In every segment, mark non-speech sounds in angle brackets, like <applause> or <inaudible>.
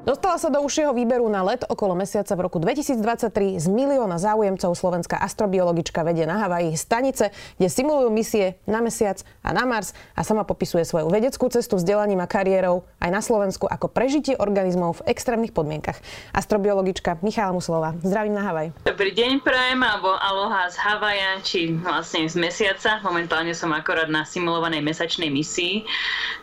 Dostala sa do užšieho výberu na let okolo mesiaca v roku 2023 z milióna záujemcov slovenská astrobiologička vedie na Havaji stanice, kde simulujú misie na mesiac a na Mars a sama popisuje svoju vedeckú cestu vzdelaním a kariérou aj na Slovensku ako prežitie organizmov v extrémnych podmienkach. Astrobiologička Michála Muslová. Zdravím na Havaj. Dobrý deň, prajem, alebo aloha z Havaja, či vlastne z mesiaca. Momentálne som akorát na simulovanej mesačnej misii,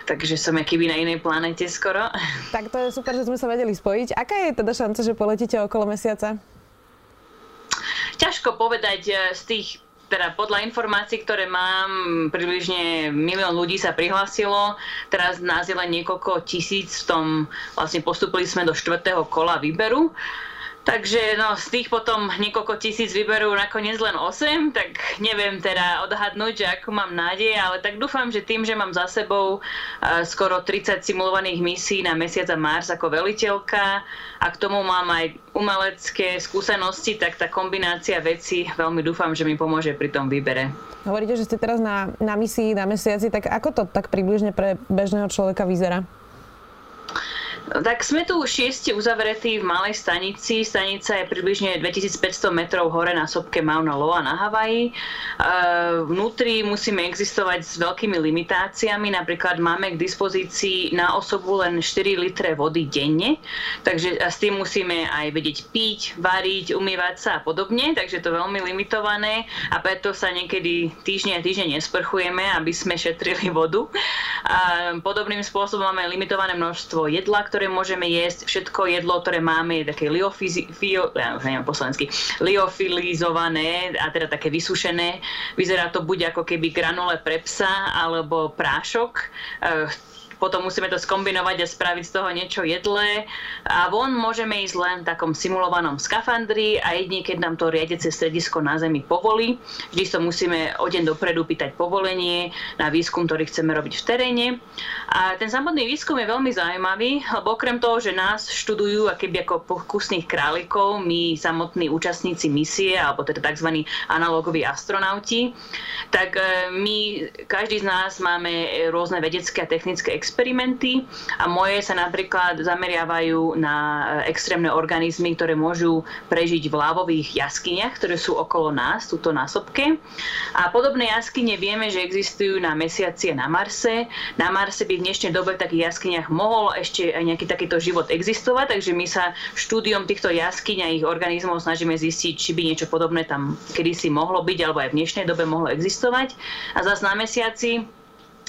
takže som akýby na inej planete skoro. Tak to je super, že sme sa vedeli spojiť. Aká je teda šanca, že poletíte okolo mesiaca? Ťažko povedať eh, z tých teda podľa informácií, ktoré mám, približne milión ľudí sa prihlásilo. Teraz nás je len niekoľko tisíc v tom, vlastne postupili sme do štvrtého kola výberu. Takže no, z tých potom niekoľko tisíc vyberú nakoniec len 8, tak neviem teda odhadnúť, že ako mám nádej, ale tak dúfam, že tým, že mám za sebou skoro 30 simulovaných misí na mesiac a Mars ako veliteľka a k tomu mám aj umelecké skúsenosti, tak tá kombinácia vecí veľmi dúfam, že mi pomôže pri tom výbere. Hovoríte, že ste teraz na, na misii na mesiaci, tak ako to tak približne pre bežného človeka vyzerá? Tak sme tu šiesti uzavretí v malej stanici. Stanica je približne 2500 metrov hore na sopke Mauna Loa na Havaji. Vnútri musíme existovať s veľkými limitáciami. Napríklad máme k dispozícii na osobu len 4 litre vody denne. Takže s tým musíme aj vedieť piť, variť, umývať sa a podobne. Takže to je veľmi limitované a preto sa niekedy týždne a týždne nesprchujeme, aby sme šetrili vodu. Podobným spôsobom máme limitované množstvo jedla, ktoré môžeme jesť, všetko jedlo, ktoré máme, je také liofizi, fio, ja neviem po slovensky, liofilizované a teda také vysušené. Vyzerá to buď ako keby granule pre psa alebo prášok. Eh, potom musíme to skombinovať a spraviť z toho niečo jedlé a von môžeme ísť len v takom simulovanom skafandri a jedine, keď nám to riadece stredisko na Zemi povolí. Vždy to musíme o deň dopredu pýtať povolenie na výskum, ktorý chceme robiť v teréne. A ten samotný výskum je veľmi zaujímavý, lebo okrem toho, že nás študujú keby ako pokusných králikov, my samotní účastníci misie, alebo teda tzv. analogoví astronauti, tak e, my, každý z nás máme rôzne vedecké a technické experimenty a moje sa napríklad zameriavajú na eh, extrémne organizmy, ktoré môžu prežiť v lávových jaskyniach, ktoré sú okolo nás, tuto na sopke. A podobné jaskyne vieme, že existujú na Mesiaci a na Marse. Na Marse by v dnešnej dobe v takých jaskyniach mohol ešte aj nejaký takýto život existovať, takže my sa štúdiom týchto jaskyň a ich organizmov snažíme zistiť, či by niečo podobné tam kedysi mohlo byť, alebo aj v dnešnej dobe mohlo existovať. A zase na Mesiaci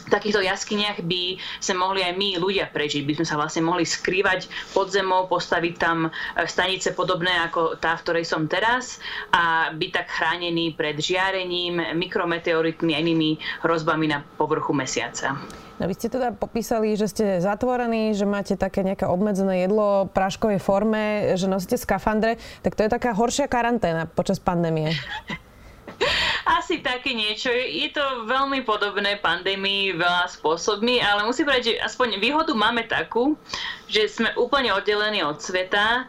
takýchto jaskyniach by sa mohli aj my ľudia prežiť. By sme sa vlastne mohli skrývať pod zemou, postaviť tam e, stanice podobné ako tá, v ktorej som teraz a byť tak chránený pred žiarením, mikrometeoritmi a inými hrozbami na povrchu mesiaca. No vy ste teda popísali, že ste zatvorení, že máte také nejaké obmedzené jedlo v práškovej forme, že nosíte skafandre, tak to je taká horšia karanténa počas pandémie. <laughs> Asi také niečo. Je to veľmi podobné pandémii veľa spôsobmi, ale musím povedať, že aspoň výhodu máme takú, že sme úplne oddelení od sveta.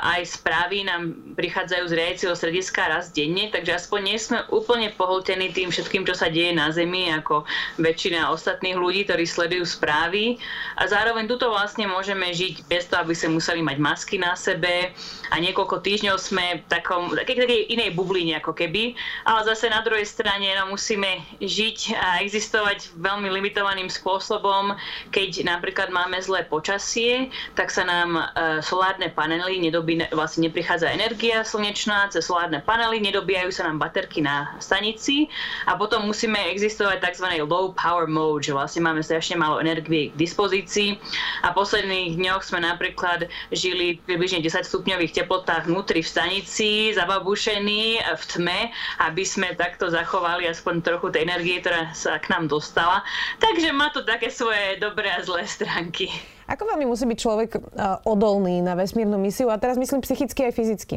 Aj správy nám prichádzajú z riadiaceho strediska raz denne, takže aspoň nie sme úplne pohltení tým všetkým, čo sa deje na Zemi, ako väčšina ostatných ľudí, ktorí sledujú správy. A zároveň tuto vlastne môžeme žiť bez toho, aby sme museli mať masky na sebe a niekoľko týždňov sme v takom, takej, takej inej bubline ako keby, ale zase na druhej strane no, musíme žiť a existovať veľmi limitovaným spôsobom, keď napríklad máme zlé počasie, tak sa nám e, solárne panely, nedobí, vlastne neprichádza energia slnečná cez solárne panely, nedobíjajú sa nám baterky na stanici a potom musíme existovať tzv. low power mode, že vlastne máme strašne málo energie k dispozícii a v posledných dňoch sme napríklad žili v približne 10 stupňových teplotách vnútri v stanici, zababušení v tme, aby sme takto zachovali aspoň trochu tej energie, ktorá sa k nám dostala. Takže má to také svoje dobré a zlé stránky. Ako veľmi musí byť človek uh, odolný na vesmírnu misiu? A teraz myslím psychicky aj fyzicky.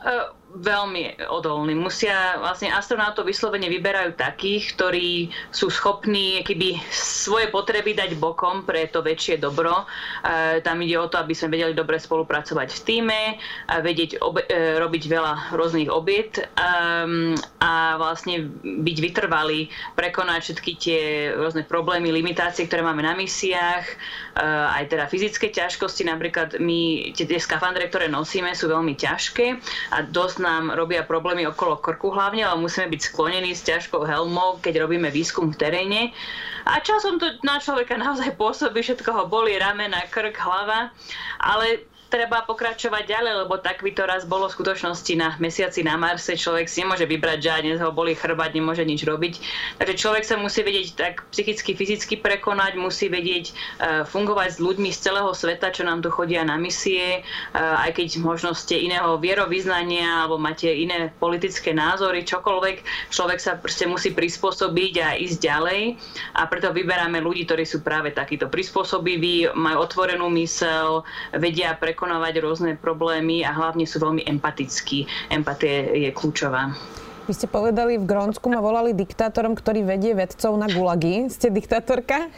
Uh, veľmi odolní. Musia, vlastne astronautov vyslovene vyberajú takých, ktorí sú schopní keby svoje potreby dať bokom pre to väčšie dobro. E, tam ide o to, aby sme vedeli dobre spolupracovať v týme, a vedieť obe, e, robiť veľa rôznych obiet e, a vlastne byť vytrvalí, prekonať všetky tie rôzne problémy, limitácie, ktoré máme na misiách, e, aj teda fyzické ťažkosti. Napríklad my, tie, tie skafandre, ktoré nosíme, sú veľmi ťažké a dosť nám robia problémy okolo krku hlavne, ale musíme byť sklonení s ťažkou helmou, keď robíme výskum v teréne. A časom to na človeka <laughs> naozaj pôsobí, všetko ho boli ramena, krk, hlava, ale treba pokračovať ďalej, lebo tak by to raz bolo v skutočnosti na mesiaci na Marse. Človek si nemôže vybrať, že dnes ho boli chrbať, nemôže nič robiť. Takže človek sa musí vedieť tak psychicky, fyzicky prekonať, musí vedieť uh, fungovať s ľuďmi z celého sveta, čo nám tu chodia na misie, uh, aj keď možno ste iného vierovýznania alebo máte iné politické názory, čokoľvek. Človek sa proste musí prispôsobiť a ísť ďalej. A preto vyberáme ľudí, ktorí sú práve takíto prispôsobiví, majú otvorenú mysel, vedia pre prekonávať rôzne problémy a hlavne sú veľmi empatickí. Empatie je kľúčová. Vy ste povedali, v Grónsku ma volali diktátorom, ktorý vedie vedcov na gulagy. Ste diktátorka?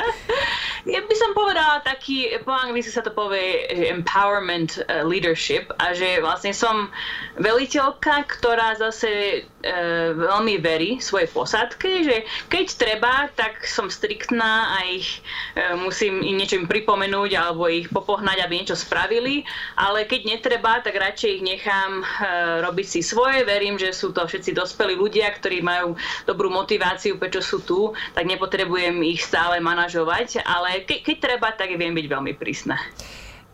<laughs> Ja by som povedala taký, po anglicky sa to povie, empowerment uh, leadership a že vlastne som veliteľka, ktorá zase uh, veľmi verí svojej posádke, že keď treba, tak som striktná a ich uh, musím im niečo im pripomenúť alebo ich popohnať, aby niečo spravili, ale keď netreba, tak radšej ich nechám uh, robiť si svoje. Verím, že sú to všetci dospelí ľudia, ktorí majú dobrú motiváciu, prečo sú tu, tak nepotrebujem ich stále manažovať, ale ale ke, keď treba, tak viem byť veľmi prísna.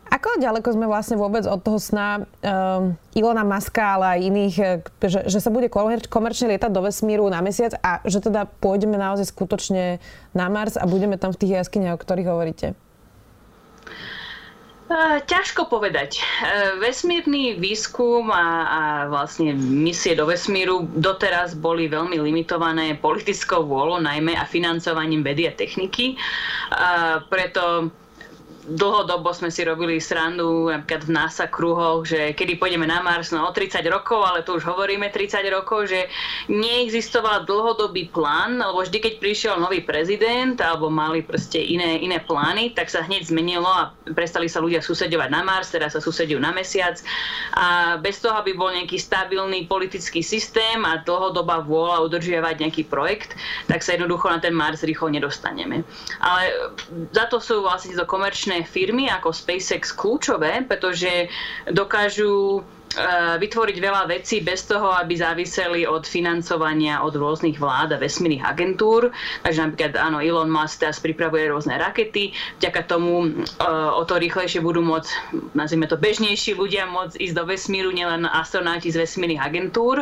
Ako ďaleko sme vlastne vôbec od toho sna um, Ilona Maska, ale aj iných, eh, že, že sa bude komerčne lietať do vesmíru na mesiac a že teda pôjdeme naozaj skutočne na Mars a budeme tam v tých jaskyniach, o ktorých hovoríte? Ťažko povedať. Vesmírny výskum a, a vlastne misie do vesmíru doteraz boli veľmi limitované politickou vôľou najmä a financovaním vedy a techniky. Preto dlhodobo sme si robili srandu napríklad v NASA kruhoch, že kedy pôjdeme na Mars, no o 30 rokov, ale tu už hovoríme 30 rokov, že neexistoval dlhodobý plán, lebo vždy, keď prišiel nový prezident alebo mali proste iné, iné plány, tak sa hneď zmenilo a prestali sa ľudia susedovať na Mars, teraz sa susedujú na Mesiac a bez toho, aby bol nejaký stabilný politický systém a dlhodobá vôľa udržiavať nejaký projekt, tak sa jednoducho na ten Mars rýchlo nedostaneme. Ale za to sú vlastne to komerčné bezpečné firmy ako SpaceX kľúčové, pretože dokážu eh, vytvoriť veľa vecí bez toho, aby záviseli od financovania od rôznych vlád a vesmírnych agentúr. Takže napríklad áno, Elon Musk teraz pripravuje rôzne rakety, vďaka tomu uh, o to rýchlejšie budú môcť, nazvime to bežnejší ľudia môcť ísť do vesmíru, nielen astronauti z vesmírnych agentúr.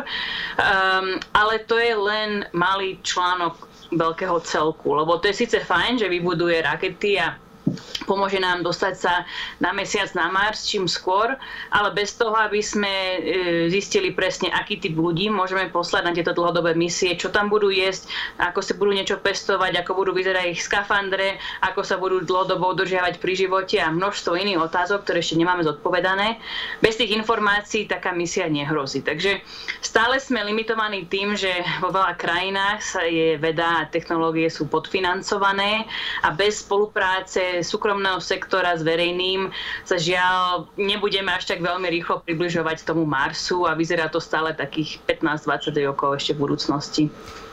Um, ale to je len malý článok veľkého celku, lebo to je síce fajn, že vybuduje rakety a pomôže nám dostať sa na mesiac, na Mars čím skôr, ale bez toho, aby sme e, zistili presne, aký typ ľudí môžeme poslať na tieto dlhodobé misie, čo tam budú jesť, ako sa budú niečo pestovať, ako budú vyzerať ich skafandre, ako sa budú dlhodobo udržiavať pri živote a množstvo iných otázok, ktoré ešte nemáme zodpovedané. Bez tých informácií taká misia nehrozí. Takže stále sme limitovaní tým, že vo veľa krajinách sa je veda a technológie sú podfinancované a bez spolupráce súkromného sektora s verejným sa žiaľ nebudeme až tak veľmi rýchlo približovať tomu Marsu a vyzerá to stále takých 15-20 rokov ešte v budúcnosti.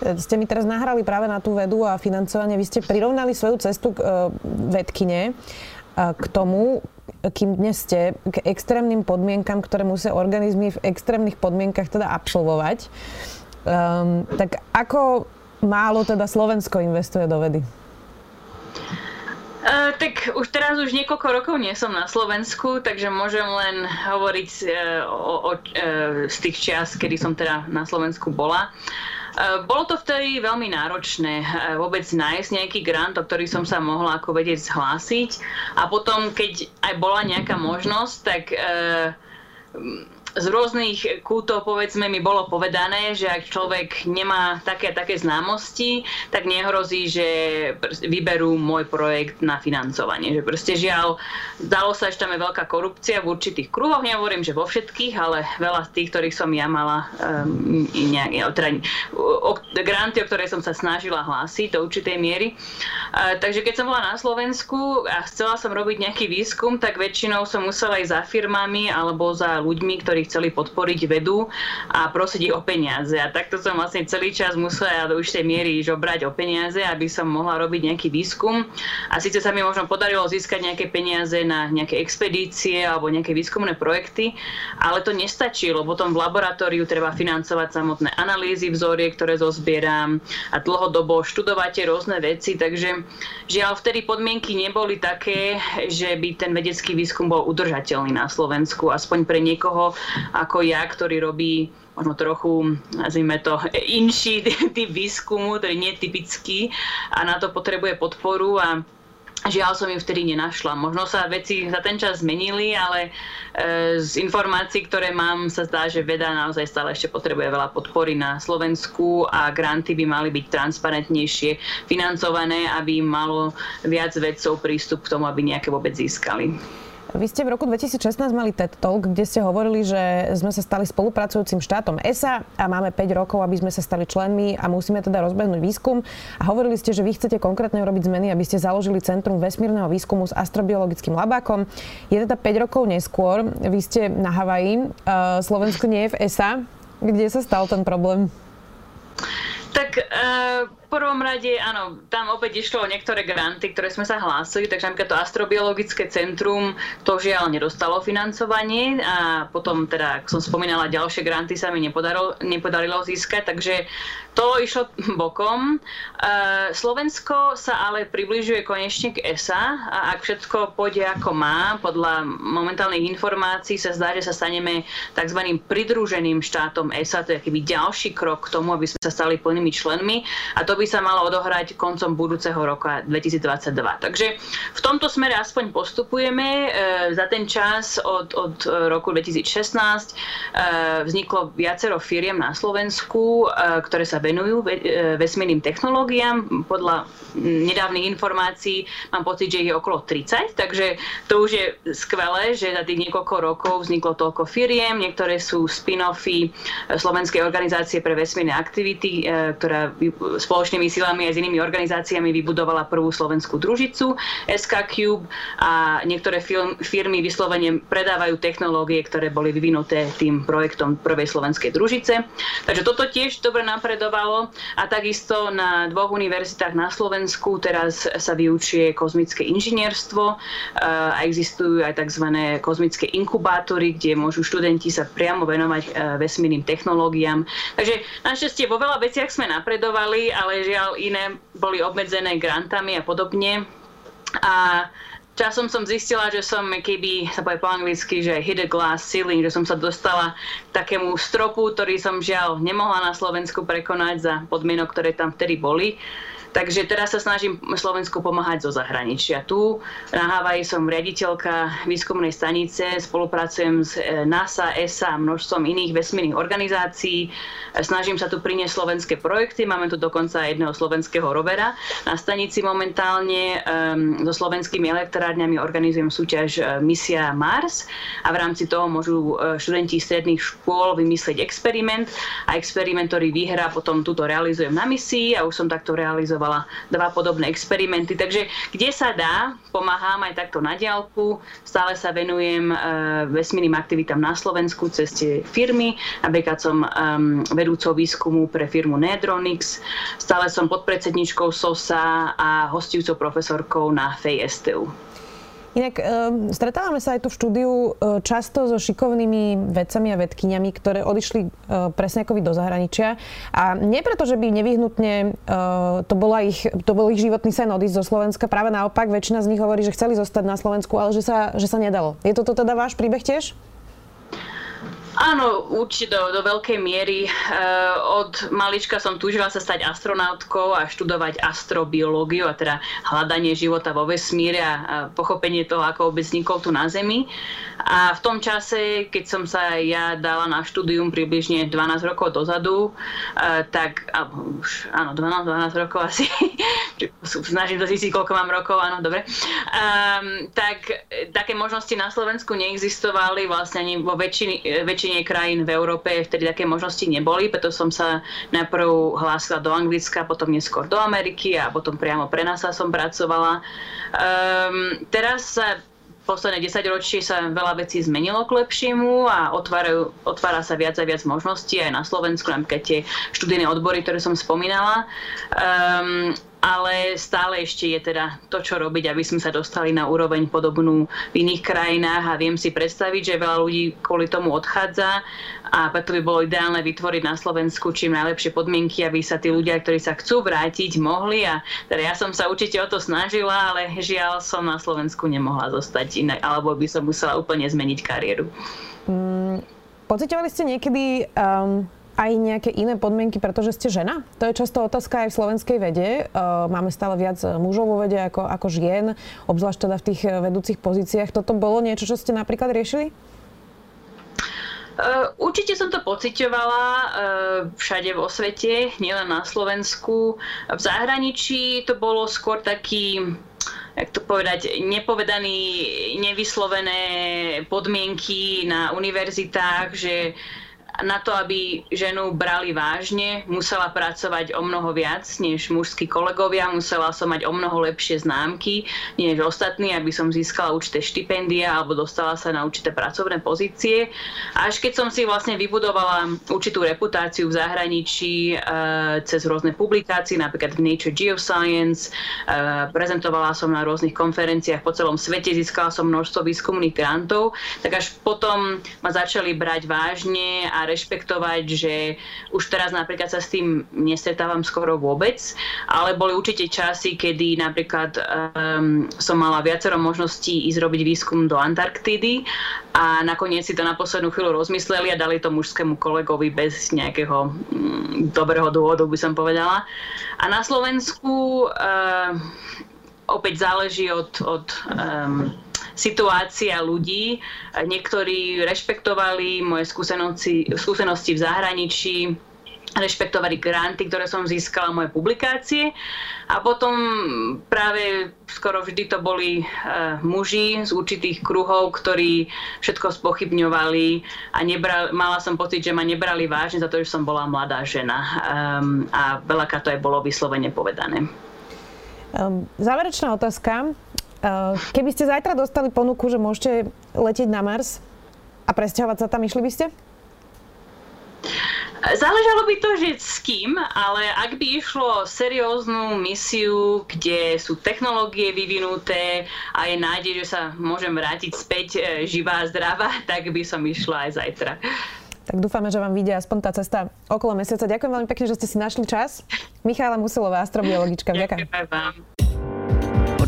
Ste mi teraz nahrali práve na tú vedu a financovanie. Vy ste prirovnali svoju cestu k uh, vedkine uh, k tomu, kým dnes ste, k extrémnym podmienkam, ktoré musia organizmy v extrémnych podmienkach teda absolvovať. Um, tak ako málo teda Slovensko investuje do vedy? Uh, tak už teraz už niekoľko rokov nie som na Slovensku, takže môžem len hovoriť uh, o, o, uh, z tých čias, kedy som teda na Slovensku bola. Bolo to vtedy veľmi náročné vôbec nájsť nejaký grant, o ktorý som sa mohla ako vedieť zhlásiť. A potom, keď aj bola nejaká možnosť, tak z rôznych kútov, povedzme, mi bolo povedané, že ak človek nemá také také známosti, tak nehrozí, že vyberú môj projekt na financovanie. Že proste žiaľ, zdalo sa, že tam je veľká korupcia v určitých kruhoch, nehovorím, že vo všetkých, ale veľa z tých, ktorých som ja mala um, nejak, teda, granty, o ktoré som sa snažila hlásiť do určitej miery. Uh, takže keď som bola na Slovensku a chcela som robiť nejaký výskum, tak väčšinou som musela ísť za firmami alebo za ľuďmi, ktorí ktorí chceli podporiť vedu a prosiť ich o peniaze. A takto som vlastne celý čas musela do určitej miery žobrať o peniaze, aby som mohla robiť nejaký výskum. A síce sa mi možno podarilo získať nejaké peniaze na nejaké expedície alebo nejaké výskumné projekty, ale to nestačí, lebo potom v laboratóriu treba financovať samotné analýzy vzoriek, ktoré zozbieram a dlhodobo študovať tie rôzne veci, takže žiaľ vtedy podmienky neboli také, že by ten vedecký výskum bol udržateľný na Slovensku, aspoň pre niekoho, ako ja, ktorý robí možno trochu, nazvime to, inší <laughs> typ výskumu, ktorý nie je typický a na to potrebuje podporu a Žiaľ som ju vtedy nenašla. Možno sa veci za ten čas zmenili, ale e, z informácií, ktoré mám, sa zdá, že veda naozaj stále ešte potrebuje veľa podpory na Slovensku a granty by mali byť transparentnejšie financované, aby malo viac vedcov prístup k tomu, aby nejaké vôbec získali. Vy ste v roku 2016 mali TED Talk, kde ste hovorili, že sme sa stali spolupracujúcim štátom ESA a máme 5 rokov, aby sme sa stali členmi a musíme teda rozbehnúť výskum. A hovorili ste, že vy chcete konkrétne urobiť zmeny, aby ste založili Centrum vesmírneho výskumu s astrobiologickým labákom. Je teda 5 rokov neskôr, vy ste na Havaji, Slovensko nie je v ESA. Kde sa stal ten problém? Tak uh prvom rade, áno, tam opäť išlo o niektoré granty, ktoré sme sa hlásili, takže napríklad to astrobiologické centrum to žiaľ nedostalo financovanie a potom teda, ak som spomínala, ďalšie granty sa mi nepodarilo, nepodarilo získať, takže to išlo <laughs> bokom. E, Slovensko sa ale približuje konečne k ESA a ak všetko pôjde ako má, podľa momentálnych informácií sa zdá, že sa staneme tzv. pridruženým štátom ESA, to je akýby ďalší krok k tomu, aby sme sa stali plnými členmi a to by sa malo odohrať koncom budúceho roka 2022. Takže v tomto smere aspoň postupujeme. E, za ten čas od, od roku 2016 e, vzniklo viacero firiem na Slovensku, ktoré sa venujú vesmírnym technológiám. Podľa nedávnych informácií mám pocit, že je okolo 30, takže to už je skvelé, že za tých niekoľko rokov vzniklo toľko firiem. Niektoré sú spin-offy Slovenskej organizácie pre vesmírne aktivity, ktorá spoločne spoločnými silami aj s inými organizáciami vybudovala prvú slovenskú družicu SK Cube a niektoré firmy vyslovene predávajú technológie, ktoré boli vyvinuté tým projektom prvej slovenskej družice. Takže toto tiež dobre napredovalo a takisto na dvoch univerzitách na Slovensku teraz sa vyučuje kozmické inžinierstvo a existujú aj tzv. kozmické inkubátory, kde môžu študenti sa priamo venovať e, vesmírnym technológiám. Takže našťastie vo veľa veciach sme napredovali, ale žiaľ iné boli obmedzené grantami a podobne. A časom som zistila, že som keby, sa povie po anglicky, že hit a glass ceiling, že som sa dostala k takému stropu, ktorý som žiaľ nemohla na Slovensku prekonať za podmienok, ktoré tam vtedy boli. Takže teraz sa snažím Slovensku pomáhať zo zahraničia. Tu na Havaji som riaditeľka výskumnej stanice, spolupracujem s e, NASA, ESA a množstvom iných vesmírnych organizácií. Snažím sa tu priniesť slovenské projekty. Máme tu dokonca jedného slovenského rovera na stanici momentálne. Um, so slovenskými elektrárňami organizujem súťaž e, Misia Mars a v rámci toho môžu e, študenti stredných škôl vymyslieť experiment a experiment, ktorý vyhrá, potom túto realizujem na misii a už som takto realizoval realizovala dva podobné experimenty. Takže kde sa dá, pomáham aj takto na diálku. Stále sa venujem e, vesmírnym aktivitám na Slovensku cez tie firmy. Napríklad som um, vedúcou výskumu pre firmu Nedronix. Stále som podpredsedničkou SOSA a hostujúcou profesorkou na FEI STU. Inak e, stretávame sa aj tu v štúdiu e, často so šikovnými vedcami a vedkyňami, ktoré odišli e, presne ako vy do zahraničia. A nie preto, že by nevyhnutne e, to, bola ich, to bol ich životný sen odísť zo Slovenska. Práve naopak, väčšina z nich hovorí, že chceli zostať na Slovensku, ale že sa, že sa nedalo. Je toto teda váš príbeh tiež? Áno, určite do, do veľkej miery. E, od malička som túžila sa stať astronautkou a študovať astrobiológiu, a teda hľadanie života vo vesmíre a, a pochopenie toho, ako vôbec vznikol tu na Zemi. A v tom čase, keď som sa ja dala na štúdium približne 12 rokov dozadu, uh, tak, alebo už, áno, 12, 12 rokov asi, <laughs> snažím sa zistiť, koľko mám rokov, áno, dobre, um, tak také možnosti na Slovensku neexistovali, vlastne ani vo väčšine, väčšine krajín v Európe vtedy také možnosti neboli, preto som sa najprv hlásila do Anglicka, potom neskôr do Ameriky a potom priamo pre nás som pracovala. Um, teraz sa posledné 10 ročí sa veľa vecí zmenilo k lepšiemu a otvárajú, otvára sa viac a viac možností aj na Slovensku, napríklad tie študijné odbory, ktoré som spomínala. Um, ale stále ešte je teda to, čo robiť, aby sme sa dostali na úroveň podobnú v iných krajinách. A viem si predstaviť, že veľa ľudí kvôli tomu odchádza. A preto by bolo ideálne vytvoriť na Slovensku čím najlepšie podmienky, aby sa tí ľudia, ktorí sa chcú vrátiť, mohli. A teda ja som sa určite o to snažila, ale žiaľ som na Slovensku nemohla zostať inak, alebo by som musela úplne zmeniť kariéru. Mm, pocitovali ste niekedy um aj nejaké iné podmienky, pretože ste žena? To je často otázka aj v slovenskej vede. E, máme stále viac mužov vo vede ako, ako žien, obzvlášť teda v tých e, vedúcich pozíciách. Toto bolo niečo, čo ste napríklad riešili? Uh, určite som to pocitovala uh, všade vo svete, nielen na Slovensku. V zahraničí to bolo skôr taký jak to povedať, nepovedaný, nevyslovené podmienky na univerzitách, že na to, aby ženu brali vážne, musela pracovať o mnoho viac než mužskí kolegovia, musela som mať o mnoho lepšie známky než ostatní, aby som získala určité štipendia alebo dostala sa na určité pracovné pozície. Až keď som si vlastne vybudovala určitú reputáciu v zahraničí e, cez rôzne publikácie, napríklad v Nature Geoscience, e, prezentovala som na rôznych konferenciách po celom svete, získala som množstvo výskumných grantov, tak až potom ma začali brať vážne a rešpektovať, že už teraz napríklad sa s tým nestretávam skoro vôbec, ale boli určite časy, kedy napríklad um, som mala viacero možností ísť robiť výskum do Antarktidy a nakoniec si to na poslednú chvíľu rozmysleli a dali to mužskému kolegovi bez nejakého um, dobrého dôvodu, by som povedala. A na Slovensku uh, opäť záleží od, od um, situácia ľudí. Niektorí rešpektovali moje skúsenosti, skúsenosti v zahraničí, rešpektovali granty, ktoré som získala, moje publikácie. A potom práve skoro vždy to boli uh, muži z určitých kruhov, ktorí všetko spochybňovali a nebral, mala som pocit, že ma nebrali vážne za to, že som bola mladá žena. Um, a veľakrát to aj bolo vyslovene povedané. Um, záverečná otázka. Eh, keby ste zajtra dostali ponuku, že môžete letieť na Mars a presťahovať sa tam, išli by ste? Záležalo by to, že s kým, ale ak by išlo serióznu misiu, kde sú technológie vyvinuté a je nádej, že sa môžem vrátiť späť eh, živá a zdravá, <laughs> tak by som išla aj zajtra. Tak dúfame, že vám vyjde aspoň tá cesta okolo mesiaca. Ďakujem veľmi pekne, že ste si našli čas. Michála Musilová, astrobiologička. Ďakujem. Ďakujem vám.